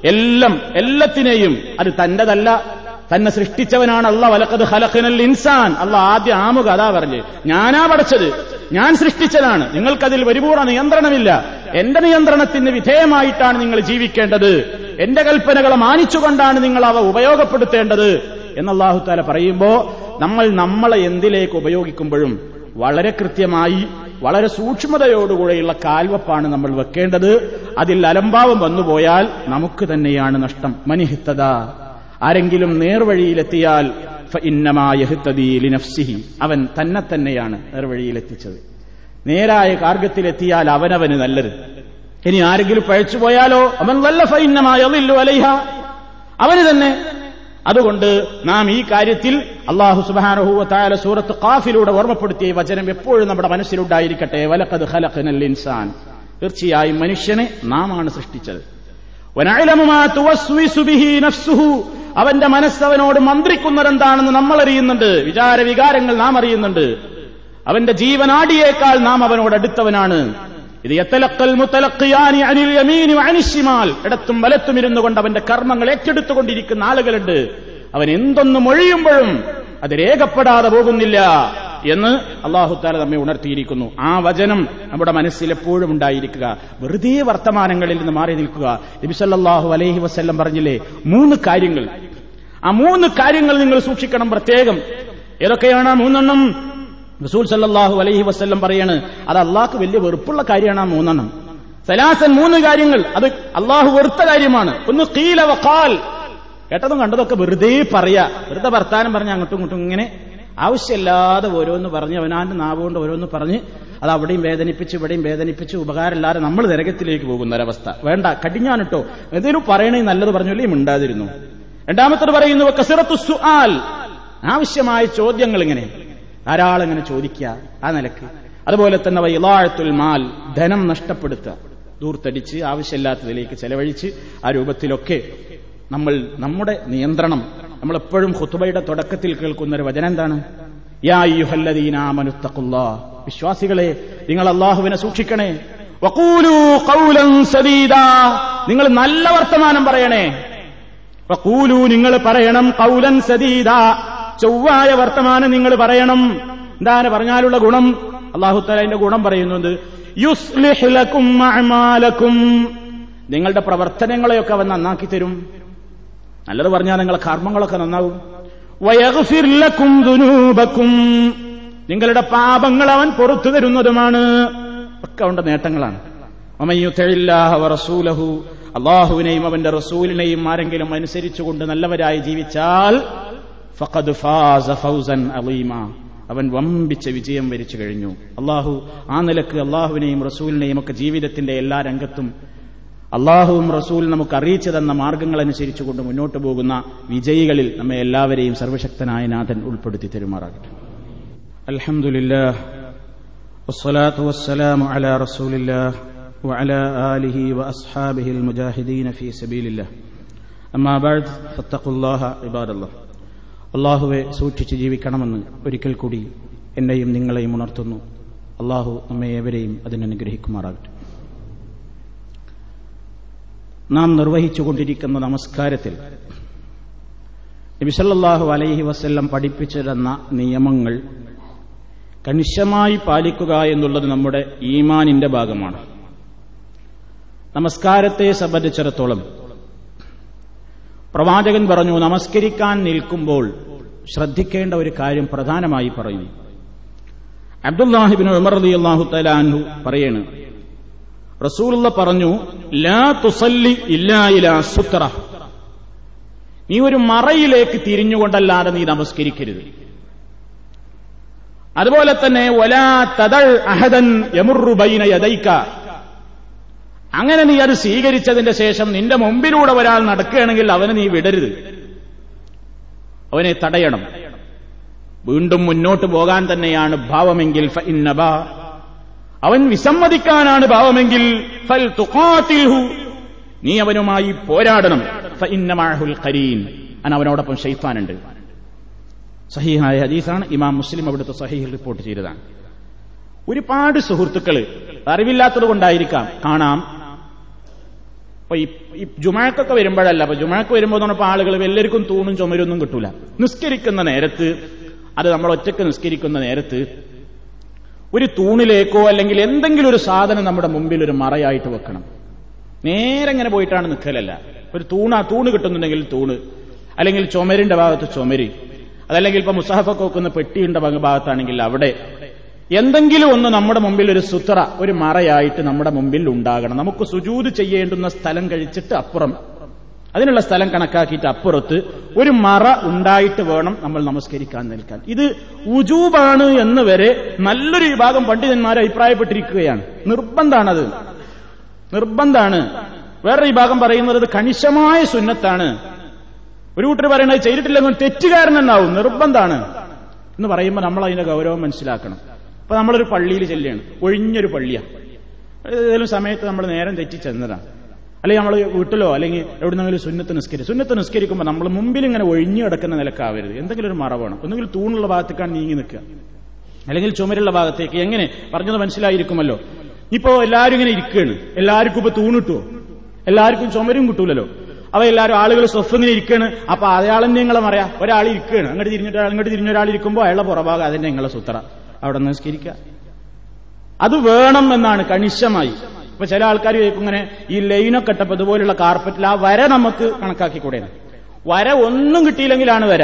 A: എല്ലാം എല്ലാത്തിനെയും അത് തന്റെതല്ല തന്നെ സൃഷ്ടിച്ചവനാണ് അള്ള വലക്കത് ഹലഖനൽ ഇൻസാൻ. അള്ള ആദ്യ ആമുഖ അതാ പറഞ്ഞു. ഞാനാ പഠിച്ചത് ഞാൻ സൃഷ്ടിച്ചതാണ്. നിങ്ങൾക്കതിൽ പരിപൂർണ നിയന്ത്രണമില്ല. എന്റെ നിയന്ത്രണത്തിന് വിധേയമായിട്ടാണ് നിങ്ങൾ ജീവിക്കേണ്ടത്. എന്റെ കൽപ്പനകളെ മാനിച്ചുകൊണ്ടാണ് നിങ്ങൾ അവ ഉപയോഗപ്പെടുത്തേണ്ടത്. എന്നല്ലാഹുത്താല പറയുമ്പോ നമ്മൾ നമ്മളെ എന്തിലേക്ക് ഉപയോഗിക്കുമ്പോഴും വളരെ കൃത്യമായി വളരെ സൂക്ഷ്മതയോടുകൂടെയുള്ള കാൽവപ്പാണ് നമ്മൾ വെക്കേണ്ടത്. അതിൽ അലംഭാവം വന്നുപോയാൽ നമുക്ക് തന്നെയാണ് നഷ്ടം. മനിഹിത്തത ആരെങ്കിലും നേർവഴിയിലെത്തിയാൽ ലിനഫ്സിഹി. അവൻ തന്നെ തന്നെയാണ് നേർവഴിയിലെത്തിച്ചത്. നേരായ കാർഗത്തിലെത്തിയാൽ അവനവന് നല്ലത്. ഇനി ആരെങ്കിലും പഴച്ചു പോയാലോ? അവൻ അലൈഹ. അവന് തന്നെ. അതുകൊണ്ട് നാം ഈ കാര്യത്തിൽ അള്ളാഹു സുബാനഹുല സൂറത്ത് കാഫിലൂടെ ഓർമ്മപ്പെടുത്തിയ വചനം എപ്പോഴും നമ്മുടെ മനസ്സിലുണ്ടായിരിക്കട്ടെ. വലക്കത് ഖലഖനൽ ഇൻസാൻ തീർച്ചയായും മനുഷ്യനെ നാമാണ് സൃഷ്ടിച്ചത്. അവന്റെ മനസ്സവനോട് മന്ത്രിക്കുന്നതെന്താണെന്ന് നമ്മൾ അറിയുന്നുണ്ട് വിചാരവികാരങ്ങൾ നാം അറിയുന്നുണ്ട് അവന്റെ ജീവനാടിയേക്കാൾ നാം അവനോട് അടുത്തവനാണ്. ഇത് എത്തലക്കൽ മുത്തലക്കിയാനി അനിൽ യമീനി അനിഷിമാൽ ഇടത്തും വലത്തും ഇരുന്നു കൊണ്ട് അവന്റെ കർമ്മങ്ങൾ ഏറ്റെടുത്തുകൊണ്ടിരിക്കുന്ന ആളുകളുണ്ട്. അവൻ എന്തൊന്നും മൊഴിയുമ്പോഴും അത് രേഖപ്പെടാതെ പോകുന്നില്ല എന്ന് അള്ളാഹുത്താല നമ്മെ ഉണർത്തിയിരിക്കുന്നു. ആ വചനം നമ്മുടെ മനസ്സിൽ എപ്പോഴും ഉണ്ടായിരിക്കുക. വെറുതെ വർത്തമാനങ്ങളിൽ നിന്ന് മാറി നിൽക്കുക. നബിസല്ലാഹു അലൈഹി വസ്ല്ലം പറഞ്ഞില്ലേ മൂന്ന് കാര്യങ്ങൾ. ആ മൂന്ന് കാര്യങ്ങൾ നിങ്ങൾ സൂക്ഷിക്കണം പ്രത്യേകം. ഏതൊക്കെയാണ് ആ മൂന്നെണ്ണം? റസൂൽ സല്ലാഹു അലൈഹി വസ്ല്ലം പറയാണ് അത് അള്ളാഹ്ക്ക് വലിയ വെറുപ്പുള്ള കാര്യമാണ് ആ മൂന്നെണ്ണം. സലാസൻ മൂന്ന് കാര്യങ്ങൾ അത് അള്ളാഹു വെറുത്ത കാര്യമാണ്. ഒന്ന് കീല വക്കാൽ കേട്ടതും കണ്ടതൊക്കെ വെറുതെ പറയാ. വെറുതെ വർത്താനം പറഞ്ഞ് അങ്ങോട്ടും ഇങ്ങോട്ടും ഇങ്ങനെ ആവശ്യമില്ലാതെ ഓരോന്ന് പറഞ്ഞ് അവനാന്റെ നാവുകൊണ്ട് ഓരോന്ന് പറഞ്ഞ് അത് അവിടെയും വേദനിപ്പിച്ച് ഇവിടെയും വേദനിപ്പിച്ച് ഉപകാരമില്ലാതെ നമ്മൾ നരകത്തിലേക്ക് പോകുന്ന ഒരവസ്ഥ വേണ്ട കടിഞ്ഞാനിട്ടോ എന്തെങ്കിലും പറയണേ നല്ലത് പറഞ്ഞില്ലേ മിണ്ടാതിരുന്നു. രണ്ടാമത്തത് പറയുന്നു കസിറത്തു സുആൽ. ആവശ്യമായ ചോദ്യങ്ങൾ ഇങ്ങനെ ധാരാളം ഇങ്ങനെ ചോദിക്കുക ആ നിലയ്ക്ക്. അതുപോലെ തന്നെ വൈലാഴത്തുൽ മാൽ. ധനം നഷ്ടപ്പെടുത്തുക. ദൂർത്തടിച്ച് ആവശ്യമില്ലാത്തതിലേക്ക് ചെലവഴിച്ച് ആ രൂപത്തിലൊക്കെ നമ്മൾ നമ്മുടെ നിയന്ത്രണം നമ്മൾ എപ്പോഴും ഖുത്തുബയുടെ തുടക്കത്തിൽ കേൾക്കുന്ന ഒരു വചനം എന്താണ്? യാ വിശ്വാസികളെ നിങ്ങൾ അള്ളാഹുവിനെ സൂക്ഷിക്കണേ. നിങ്ങൾ നല്ല വർത്തമാനം പറയണേ. വഖൂലു നിങ്ങൾ പറയണം കൗലൻ സദീദ. ചൊവ്വായ വർത്തമാനം നിങ്ങൾ പറയണം. എന്താണ് പറഞ്ഞാലുള്ള ഗുണം? അള്ളാഹുത്തല അതിന്റെ ഗുണം പറയുന്നുണ്ട്. യുസ്ലിഹ്ലക്കും നിങ്ങളുടെ പ്രവർത്തനങ്ങളെയൊക്കെ അവൻ നന്നാക്കി തരും. നല്ലത് പറഞ്ഞാൽ നിങ്ങളെ കർമ്മങ്ങളൊക്കെ നന്നാവും. വയഗ്ഫിർ ലക്കും ദുനൂബക്കും. നിങ്ങളുടെ പാപങ്ങൾ അവൻ പുറത്തു തരുന്നതുമാണ്. ഒക്കെ അവന്റെ നേട്ടങ്ങളാണ്. അള്ളാഹുവിനെയും അവന്റെ റസൂലിനെയും ആരെങ്കിലും അനുസരിച്ചുകൊണ്ട് നല്ലവരായി ജീവിച്ചാൽ ഫഖദ് ഫാസ ഫൗസൻ അലീമ അവൻ വമ്പിച്ച വിജയം വരിച്ചു കഴിഞ്ഞു അള്ളാഹു ആ നിലക്ക് അള്ളാഹുവിനെയും റസൂലിനെയും ഒക്കെ ജീവിതത്തിന്റെ എല്ലാ രംഗത്തും അള്ളാഹുവും റസൂൽ നമുക്ക് അറിയിച്ചു തന്ന മാർഗങ്ങൾ അനുസരിച്ചുകൊണ്ട് മുന്നോട്ട് പോകുന്ന വിജയികളിൽ നമ്മെ എല്ലാവരെയും സർവശക്തനായ നാഥൻ ഉൾപ്പെടുത്തി തെരുമാറാകട്ടെ അലഹമുല്ലാ والصلاة والسلام على رسول الله وعلى آله وأصحابه المجاهدين في سبيل الله أما بعد فاتقوا الله عباد الله അള്ളാഹുവെ സൂക്ഷിച്ച് ജീവിക്കണമെന്ന് ഒരിക്കൽ കൂടി എന്നെയും നിങ്ങളെയും ഉണർത്തുന്നു അള്ളാഹു നമ്മെ ഏവരെയും അതിനനുഗ്രഹിക്കുമാറാകട്ടെ നാം നിർവഹിച്ചുകൊണ്ടിരിക്കുന്ന നമസ്കാരത്തിൽ നബിസല്ലാഹു അലൈഹി വസ്ല്ലം പഠിപ്പിച്ചിരുന്ന നിയമങ്ങൾ കണിശമായി പാലിക്കുക എന്നുള്ളത് നമ്മുടെ ഈമാനിന്റെ ഭാഗമാണ് നമസ്കാരത്തെ സംബന്ധിച്ചിടത്തോളം പ്രവാചകൻ പറഞ്ഞു നമസ്കരിക്കാൻ നിൽക്കുമ്പോൾ ശ്രദ്ധിക്കേണ്ട ഒരു കാര്യം പ്രധാനമായി പറയുന്നു. അബ്ദുല്ലാഹിബിൻ ഉമർ അലി അള്ളാഹു തലാൻഹു പറയാണ് റസൂലുള്ള പറഞ്ഞു ലാ തുസല്ലി ഇല്ലാ ഇലാ നീ ഒരു മറയിലേക്ക് തിരിഞ്ഞുകൊണ്ടല്ലാതെ നീ നമസ്കരിക്കരുത്. അതുപോലെ തന്നെ ഒലാ തദൾ അഹദൻ യമുറുബൈന യദൈക്ക അങ്ങനെ നീ അത് സ്വീകരിച്ചതിന്റെ ശേഷം നിന്റെ മുമ്പിലൂടെ ഒരാൾ നടക്കുകയാണെങ്കിൽ അവന് നീ വിടരുത്. അവനെ തടയണം. വീണ്ടും മുന്നോട്ട് പോകാൻ തന്നെയാണ് ഭാവമെങ്കിൽ അവൻ വിസമ്മതിക്കാനാണ് ഭാവമെങ്കിൽ ഫൽ നീ അവനുമായി പോരാടണം. അന അവനോടൊപ്പം ഷെയ്ത്താനുണ്ട് സഹീഹായ ഹദീസാണ് ഇമാം മുസ്ലിം അവിടുത്തെ സഹീഹിൽ റിപ്പോർട്ട് ചെയ്തതാണ്. ഒരുപാട് സുഹൃത്തുക്കൾ അറിവില്ലാത്തത് കൊണ്ടായിരിക്കാം. കാണാം. അപ്പൊ ഈ ജുമാക്കൊക്കെ വരുമ്പോഴല്ല അപ്പൊ ജുമാക്ക് വരുമ്പോൾ പറഞ്ഞപ്പോൾ ആളുകൾ എല്ലാവർക്കും തൂണും ചുമരൊന്നും കിട്ടൂല. നിസ്കരിക്കുന്ന നേരത്ത് അത് നമ്മൾ ഒറ്റയ്ക്ക് നിസ്കരിക്കുന്ന നേരത്ത് ഒരു തൂണിലേക്കോ അല്ലെങ്കിൽ എന്തെങ്കിലും ഒരു സാധനം നമ്മുടെ മുമ്പിൽ ഒരു മറയായിട്ട് വെക്കണം. നേരെ ഇങ്ങനെ പോയിട്ടാണ് നിൽക്കലല്ല ഒരു തൂണ് തൂണ് കിട്ടുന്നുണ്ടെങ്കിൽ തൂണ്. അല്ലെങ്കിൽ ചുമരിന്റെ ഭാഗത്ത് ചുമര്. അതല്ലെങ്കിൽ ഇപ്പൊ മുസാഫൊക്കെ വെക്കുന്ന പെട്ടിയുടെ ഭാഗത്താണെങ്കിൽ അവിടെ എന്തെങ്കിലും ഒന്ന് നമ്മുടെ മുമ്പിൽ ഒരു സുത്ര ഒരു മറയായിട്ട് നമ്മുടെ മുമ്പിൽ ഉണ്ടാകണം. നമുക്ക് സുജൂത് ചെയ്യേണ്ടുന്ന സ്ഥലം കഴിച്ചിട്ട് അപ്പുറം. അതിനുള്ള സ്ഥലം കണക്കാക്കിയിട്ട് അപ്പുറത്ത് ഒരു മറ ഉണ്ടായിട്ട് വേണം നമ്മൾ നമസ്കരിക്കാൻ നിൽക്കാൻ. ഇത് ഉജൂബാണ് എന്ന് വരെ നല്ലൊരു വിഭാഗം പണ്ഡിതന്മാരെ അഭിപ്രായപ്പെട്ടിരിക്കുകയാണ്. നിർബന്ധാണത്. നിർബന്ധാണ്. വേറൊരു വിഭാഗം പറയുന്നത് കണിശമായ സുന്നത്താണ്. ഒരു കൂട്ടർ പറയണത് ചെയ്തിട്ടില്ലെങ്കിൽ തെറ്റുകാരനെന്നാവും നിർബന്ധാണ്. എന്ന് പറയുമ്പോൾ നമ്മൾ അതിന്റെ ഗൗരവം മനസ്സിലാക്കണം. അപ്പൊ നമ്മളൊരു പള്ളിയിൽ ചെല്ലുകയാണ്. ഒഴിഞ്ഞൊരു പള്ളിയാണ് ഏതെങ്കിലും സമയത്ത് നമ്മൾ നേരം തെറ്റി ചെന്നതാണ് അല്ലെങ്കിൽ നമ്മൾ വീട്ടിലോ അല്ലെങ്കിൽ എവിടുന്നെങ്കിലും സുന്നത്ത് നിസ്കരിക്കും. സുന്നത്ത് നിസ്കരിക്കുമ്പോൾ നമ്മൾ മുമ്പിൽ ഇങ്ങനെ ഒഴിഞ്ഞു കിടക്കുന്ന നിലക്കാവരുത്. എന്തെങ്കിലും ഒരു മറവാണ് വേണം. ഒന്നുകിൽ തൂണുള്ള ഭാഗത്തേക്കാണ് നീങ്ങി നിൽക്കുക. അല്ലെങ്കിൽ ചുമരുള്ള ഭാഗത്തേക്ക്. എങ്ങനെ? പറഞ്ഞത് മനസ്സിലായിരിക്കുമല്ലോ. ഇപ്പോ എല്ലാവരും ഇങ്ങനെ ഇരിക്കുകയാണ്. എല്ലാവർക്കും ഇപ്പൊ തൂണിട്ടുവോ എല്ലാവർക്കും ചുമരും കിട്ടൂലല്ലോ. അവ എല്ലാവരും ആളുകൾ സ്വഫ് ഇങ്ങനെ ഇരിക്കുകയാണ്. അപ്പൊ അയാളെന്നെ നിങ്ങളെ പറയാ ഒരാൾ ഇരിക്കുകയാണ്. അങ്ങോട്ട് തിരിഞ്ഞിട്ട് അങ്ങോട്ട് തിരിഞ്ഞ ഒരാൾ ഇരിക്കുമ്പോൾ അയാളുടെ പുറഭാഗം അതിന്റെ നിങ്ങളെ സുത്ര. അവിടെ നിസ്കരിക്കുക. അത് വേണം എന്നാണ് കണിശമായി. ഇപ്പൊ ചില ആൾക്കാർ ചോദിക്കും ഇങ്ങനെ ഈ ലൈനൊക്കെ ഇട്ടപ്പോ ഇതുപോലുള്ള കാർപ്പറ്റിൽ ആ വര നമുക്ക് കണക്കാക്കി കണക്കാക്കിക്കൂടെ വര ഒന്നും കിട്ടിയില്ലെങ്കിലാണ് വര.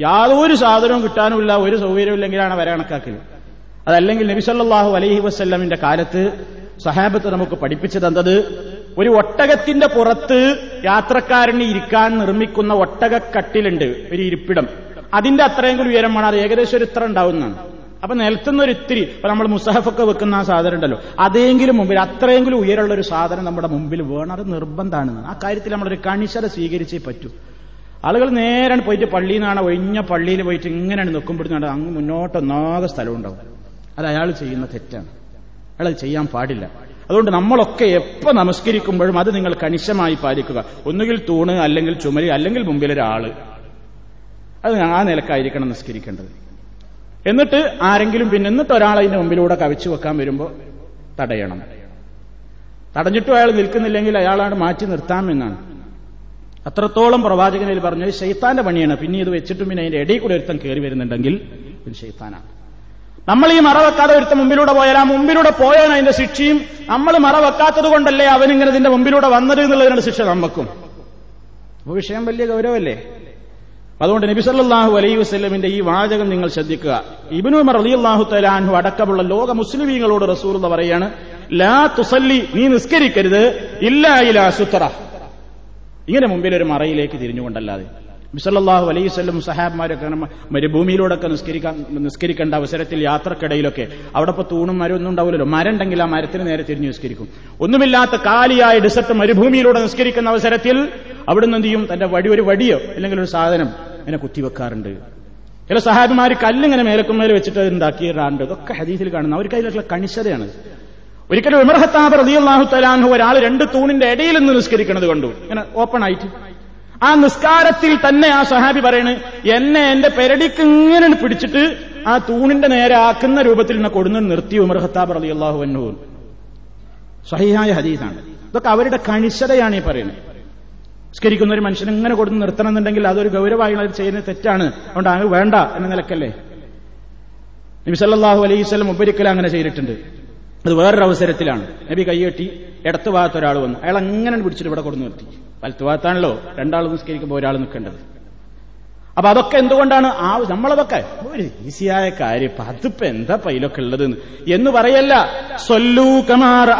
A: യാതൊരു സാധനവും കിട്ടാനുമില്ല ഒരു സൗകര്യവും ഇല്ലെങ്കിലാണ് വര കണക്കാക്കൽ. അതല്ലെങ്കിൽ നബിസല്ലാഹു അലൈഹി വസ്ല്ലമിന്റെ കാലത്ത് സഹാബത്ത് നമുക്ക് പഠിപ്പിച്ചു തന്നത് ഒരു ഒട്ടകത്തിന്റെ പുറത്ത് യാത്രക്കാരന് ഇരിക്കാൻ നിർമ്മിക്കുന്ന ഒട്ടകക്കട്ടിലുണ്ട് ഒരു ഇരിപ്പിടം. അതിന്റെ അത്രയും കൂടി ഉയരം വേണം. അത് ഏകദേശം ഒരു ഇത്ര ഉണ്ടാവുന്നതാണ്. അപ്പൊ നിലത്തുന്ന ഒരു ഇത്തിരി ഇപ്പൊ നമ്മൾ മുസഹഫൊക്കെ വെക്കുന്ന ആ സാധനം ഉണ്ടല്ലോ. അതെങ്കിലും മുമ്പിൽ അത്രയെങ്കിലും ഉയരമുള്ള ഒരു സാധനം നമ്മുടെ മുമ്പിൽ വേണം. അത് നിർബന്ധമാണ് ആ കാര്യത്തിൽ നമ്മളൊരു കണിശത സ്വീകരിച്ചേ പറ്റൂ. ആളുകൾ നേരെ പോയിട്ട് പള്ളിയിൽ നിന്നാണ് ഒഴിഞ്ഞ പള്ളിയിൽ പോയിട്ട് ഇങ്ങനെയാണ് നിൽക്കുമ്പോഴാണ് അങ്ങ് മുന്നോട്ട് ഒന്നാകെ സ്ഥലം ഉണ്ടാവും അത് അയാൾ ചെയ്യുന്ന തെറ്റാണ്. അയാൾ ചെയ്യാൻ പാടില്ല. അതുകൊണ്ട് നമ്മളൊക്കെ എപ്പോ നമസ്കരിക്കുമ്പോഴും അത് നിങ്ങൾ കണിശമായി പാലിക്കുക. ഒന്നുകിൽ തൂണ് അല്ലെങ്കിൽ ചുമരി അല്ലെങ്കിൽ മുമ്പിലൊരാൾ. അത് ആ നിലക്കായിരിക്കണം നിസ്കരിക്കേണ്ടത്. എന്നിട്ട് ആരെങ്കിലും പിന്നെ എന്നിട്ട് ഒരാൾ അതിന്റെ മുമ്പിലൂടെ കവിച്ചു വെക്കാൻ വരുമ്പോൾ തടയണം. തടഞ്ഞിട്ടും അയാൾ നിൽക്കുന്നില്ലെങ്കിൽ അയാളാണ് മാറ്റി നിർത്താമെന്നാണ് അത്രത്തോളം പ്രവാചകനിൽ പറഞ്ഞത് ഷെയ്ത്താന്റെ പണിയാണ്. പിന്നെ ഇത് വെച്ചിട്ടും പിന്നെ അതിന്റെ ഇടയിൽ കൂടെ ഒരുത്തം കയറി വരുന്നുണ്ടെങ്കിൽ ഇത് ഷെയ്ത്താനാണ് നമ്മൾ ഈ മറ വെക്കാതെ ഒരുത്ത മുമ്പിലൂടെ പോയാൽ ആ മുമ്പിലൂടെ പോയാണ് അതിന്റെ ശിക്ഷയും നമ്മൾ മറ വെക്കാത്തത് കൊണ്ടല്ലേ അവനിങ്ങനെ ഇതിന്റെ മുമ്പിലൂടെ വന്നത് എന്നുള്ളതിനാണ് ശിക്ഷ നമുക്കും അപ്പൊ വിഷയം വലിയ ഗൗരവല്ലേ അതുകൊണ്ട് നബി സല്ലാഹു അലൈഹി വസ്ലമിന്റെ ഈ വാചകം നിങ്ങൾ ശ്രദ്ധിക്കുക. ഇബ്നു ഉമർ റളിയല്ലാഹു തആല അൻഹു അടക്കമുള്ള ലോക മുസ്ലിമീങ്ങളോട് റസൂർ എന്ന് പറയാണ് ലാ തുസല്ലി നീ നിസ്കരിക്കരുത് ഇല്ലാ ഇലാ സുത്ര ഇങ്ങനെ മുമ്പിൽ ഒരു മറയിലേക്ക് തിരിഞ്ഞുകൊണ്ടല്ലാതെ. ബിസല്ലാഹു അലൈഹി സ്വല്ലം സഹാബ്മാരൊക്കെ മരുഭൂമിയിലൂടെയൊക്കെ നിസ്കരിക്കാൻ നിസ്കരിക്കേണ്ട അവസരത്തിൽ യാത്രക്കിടയിലൊക്കെ അവിടെ ഇപ്പൊ തൂണും മരം ഒന്നും ഉണ്ടാവില്ലല്ലോ. മരം ഉണ്ടെങ്കിൽ ആ മരത്തിന് നേരെ തിരിഞ്ഞു നിസ്കരിക്കും. ഒന്നുമില്ലാത്ത കാലിയായ ഡിസർട്ട് മരുഭൂമിയിലൂടെ നിസ്കരിക്കുന്ന അവസരത്തിൽ അവിടുന്ന് എന്ത് ചെയ്യും? തന്റെ വടി ഒരു വടിയോ അല്ലെങ്കിൽ ഒരു സാധനം ഇങ്ങനെ കുത്തിവെക്കാറുണ്ട്. ചില സഹാബിമാർ കല്ലിങ്ങനെ മേലക്കുമേൽ വെച്ചിട്ട് ഉണ്ടാക്കിയിട്ടുണ്ട് ഇതൊക്കെ ഹദീസിൽ കാണുന്നു അവർക്ക് അതിലുള്ള കണിശതയാണ്. ഒരിക്കലും വിമർഹത്താബ് റളിയല്ലാഹു തലാൻഹു ഒരാൾ രണ്ട് തൂണിന്റെ ഇടയിൽ നിന്ന് നിസ്കരിക്കുന്നത് കണ്ടു. ഇങ്ങനെ ഓപ്പൺ ആയിട്ട്. ആ നിസ്കാരത്തിൽ തന്നെ ആ സഹാബി പറയണ് എന്നെ എന്റെ പെരടിക്ക് ഇങ്ങനെ പിടിച്ചിട്ട് ആ തൂണിന്റെ നേരെ ആക്കുന്ന രൂപത്തിൽ നിന്ന് കൊടുന്ന് നിർത്തി ഉമർ ഖത്താബ് റളിയല്ലാഹു അൻഹു. സഹിഹായ ഹദീസാണ്. ഇതൊക്കെ അവരുടെ കണിശതയാണ് ഈ പറയുന്നത്. നിസ്കരിക്കുന്ന ഒരു മനുഷ്യൻ ഇങ്ങനെ കൊടുത്ത് നിർത്തണമെന്നുണ്ടെങ്കിൽ അതൊരു ഗൗരവമായി ചെയ്യുന്നത് തെറ്റാണ്. അതുകൊണ്ട് അങ്ങ് വേണ്ട എന്ന നിലക്കല്ലേ? നബി സല്ലല്ലാഹു അലൈഹി വസല്ലം ഉപരിക്കൽ അങ്ങനെ ചെയ്തിട്ടുണ്ട്. അത് വേറൊരു അവസരത്തിലാണ്. നബി കൈയെട്ടി ഇടത്ത് ഭാഗത്ത് ഒരാൾ വന്നു. അയാൾ അങ്ങനെ പിടിച്ചിട്ട് ഇവിടെ കൊടുന്നു നിർത്തി. വലത്ത് ഭാഗത്താണല്ലോ രണ്ടാൾ നിസ്കരിക്കുമ്പോൾ ഒരാൾ നിൽക്കേണ്ടത്. അപ്പൊ അതൊക്കെ എന്തുകൊണ്ടാണ്? ആ നമ്മളതൊക്കെ ഒരു ഈസിയായ കാര്യം. ഇപ്പൊ അതിപ്പോ എന്താ പൈലൊക്കെ ഉള്ളത് എന്ന് പറയല്ല. സൊല്ലൂ കമാർ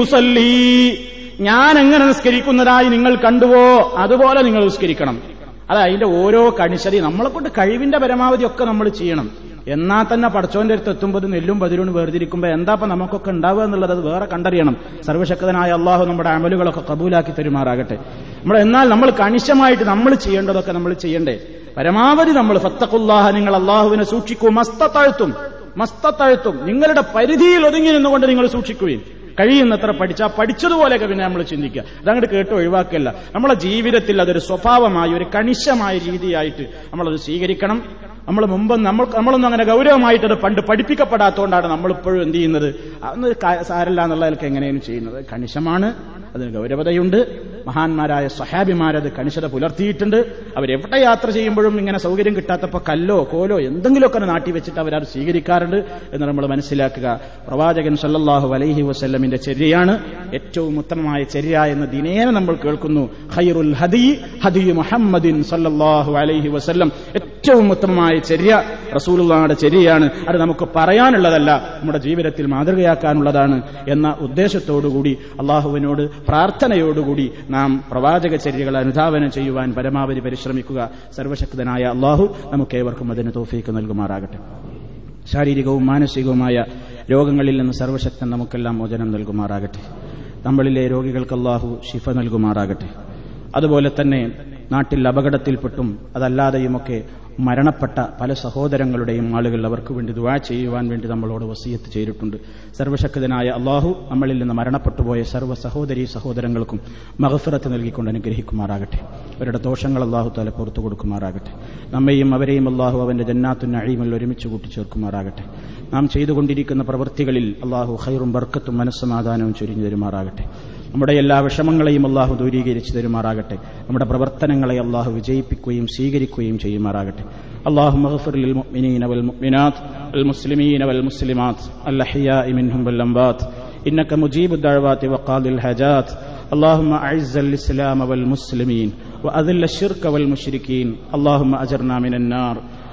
A: ഉസല്ലി. ഞാൻ എങ്ങനെ നിസ്കരിക്കുന്നതായി നിങ്ങൾ കണ്ടുവോ അതുപോലെ നിങ്ങൾ നിസ്കരിക്കണം. അത് അതിന്റെ ഓരോ കണിശതി നമ്മളെ കൊണ്ട് കഴിവിന്റെ പരമാവധി ഒക്കെ നമ്മൾ ചെയ്യണം. എന്നാ തന്നെ പടച്ചോന്റെ അടുത്ത് എത്തുമ്പോൾ നെല്ലും പതിരൂണ് വേർതിരിക്കുമ്പോൾ എന്താ നമുക്കൊക്കെ ഉണ്ടാവുക എന്നുള്ളത് അത് വേറെ കണ്ടറിയണം. സർവശക്തനായ അള്ളാഹു നമ്മുടെ അമലുകളൊക്കെ കബൂലാക്കി തരുമാറാകട്ടെ. നമ്മൾ എന്നാൽ നമ്മൾ കണിശമായിട്ട് നമ്മൾ ചെയ്യേണ്ടതൊക്കെ നമ്മൾ ചെയ്യണ്ടേ. പരമാവധി നമ്മൾ ഫത്തഖുല്ലാഹ നിങ്ങൾ അള്ളാഹുവിനെ സൂക്ഷിക്കൂ. മസ്തത്തഴുത്തും മസ്തത്തഴുത്തും നിങ്ങളുടെ പരിധിയിൽ ഒതുങ്ങി നിന്നുകൊണ്ട് നിങ്ങൾ സൂക്ഷിക്കുകയും. കഴിയുന്നത്ര പഠിച്ചാൽ പഠിച്ചതുപോലെയൊക്കെ പിന്നെ നമ്മൾ ചിന്തിക്കുക. അതങ്ങോട്ട് കേട്ട് ഒഴിവാക്കല്ല. നമ്മളെ ജീവിതത്തിൽ അതൊരു സ്വഭാവമായി ഒരു കണിശമായ രീതിയായിട്ട് നമ്മളത് സ്വീകരിക്കണം. നമ്മൾ മുമ്പ് നമ്മൾ നമ്മളൊന്നും അങ്ങനെ ഗൗരവമായിട്ട് അത് പണ്ട് പഠിപ്പിക്കപ്പെടാത്തതുകൊണ്ടാണ് നമ്മളിപ്പോഴും എന്ത് ചെയ്യുന്നത്? അന്ന് സാരല്ല എന്നുള്ളതൊക്കെ എങ്ങനെയും ചെയ്യുന്നത്? കണിശമാണ്. അതിന് ഗൗരവതയുണ്ട്. മഹാന്മാരായ സഹാബിമാരത് കണിശത പുലർത്തിയിട്ടുണ്ട്. അവരെവിടെ യാത്ര ചെയ്യുമ്പോഴും ഇങ്ങനെ സൗകര്യം കിട്ടാത്തപ്പോൾ കല്ലോ കോലോ എന്തെങ്കിലുമൊക്കെ നാട്ടി വെച്ചിട്ട് അവരത് സ്വീകരിക്കാറുണ്ട് എന്ന് നമ്മൾ മനസ്സിലാക്കുക. പ്രവാചകൻ സല്ലാഹു അലൈഹി വസ്ല്ലമിന്റെ ചര്യയാണ് ഏറ്റവും ഉത്തമമായ ചര്യ എന്ന് ദിനേന നമ്മൾ കേൾക്കുന്നു. ഖൈറുൽ ഹദി ഹദി മുഹമ്മദിൻ സല്ലല്ലാഹു അലൈഹി വസല്ലം. ഏറ്റവും ഉത്തമമായ ചര്യ റസൂലുള്ളാഹിയുടെ ചര്യയാണ്. അത് നമുക്ക് പറയാനുള്ളതല്ല നമ്മുടെ ജീവിതത്തിൽ മാതൃകയാക്കാനുള്ളതാണ് എന്ന ഉദ്ദേശത്തോടുകൂടി അള്ളാഹുവിനോട് പ്രാർത്ഥനയോടുകൂടി നാം പ്രവാചക ചര്യകൾ അനുധാവനം ചെയ്യുവാൻ പരമാവധി പരിശ്രമിക്കുക. സർവശക്തനായ അള്ളാഹു നമുക്കേവർക്കും അതിന് തോഫീക്ക് നൽകുമാറാകട്ടെ. ശാരീരികവും മാനസികവുമായ രോഗങ്ങളിൽ നിന്ന് സർവശക്തൻ നമുക്കെല്ലാം മോചനം നൽകുമാറാകട്ടെ. നമ്മളിലെ രോഗികൾക്ക് അള്ളാഹു ശിഫ നൽകുമാറാകട്ടെ. അതുപോലെ തന്നെ നാട്ടിൽ അപകടത്തിൽപ്പെട്ടും അതല്ലാതെയുമൊക്കെ മരണപ്പെട്ട പല സഹോദരങ്ങളുടെയും ആളുകൾ അവർക്ക് വേണ്ടി ദുവാ ചെയ്യുവാൻ വേണ്ടി നമ്മളോട് വസീയത്ത് ചെയ്തിട്ടുണ്ട്. സർവശക്തനായ അള്ളാഹു നമ്മളിൽ നിന്ന് മരണപ്പെട്ടുപോയ സർവ സഹോദരി സഹോദരങ്ങൾക്കും മഹഫിറത്ത് നൽകിക്കൊണ്ട് അനുഗ്രഹിക്കുമാറാകട്ടെ. അവരുടെ ദോഷങ്ങൾ അള്ളാഹു തല പുറത്തു കൊടുക്കുമാറാകട്ടെ. നമ്മയും അവരെയും അള്ളാഹു അവന്റെ ജന്നാത്തുന്ന അഴിമൽ ഒരുമിച്ച് കൂട്ടിച്ചേർക്കുമാറാകട്ടെ. നാം ചെയ്തുകൊണ്ടിരിക്കുന്ന പ്രവൃത്തികളിൽ അള്ളാഹു ഖൈറും ബർക്കത്തും മനസ്സമാധാനവും ചൊരിഞ്ഞു തരുമാറാകട്ടെ നമ്മുടെ എല്ലാ വിഷമങ്ങളെയും അള്ളാഹു ദൂരീകരിച്ചു തരുമാറാകട്ടെ നമ്മുടെ പ്രവർത്തനങ്ങളെ അള്ളാഹു വിജയിപ്പിക്കുകയും സ്വീകരിക്കുകയും ചെയ്യുമാറാകട്ടെ اللهم اغفر للمؤمنين والمؤمنات المسلمين والمسلمات الأحياء منهم والأموات إنك مجيب الدعوات وقاضي الحاجات اللهم أعز الإسلام والمسلمين وأذل الشرك والمشركين اللهم أجرنا من النار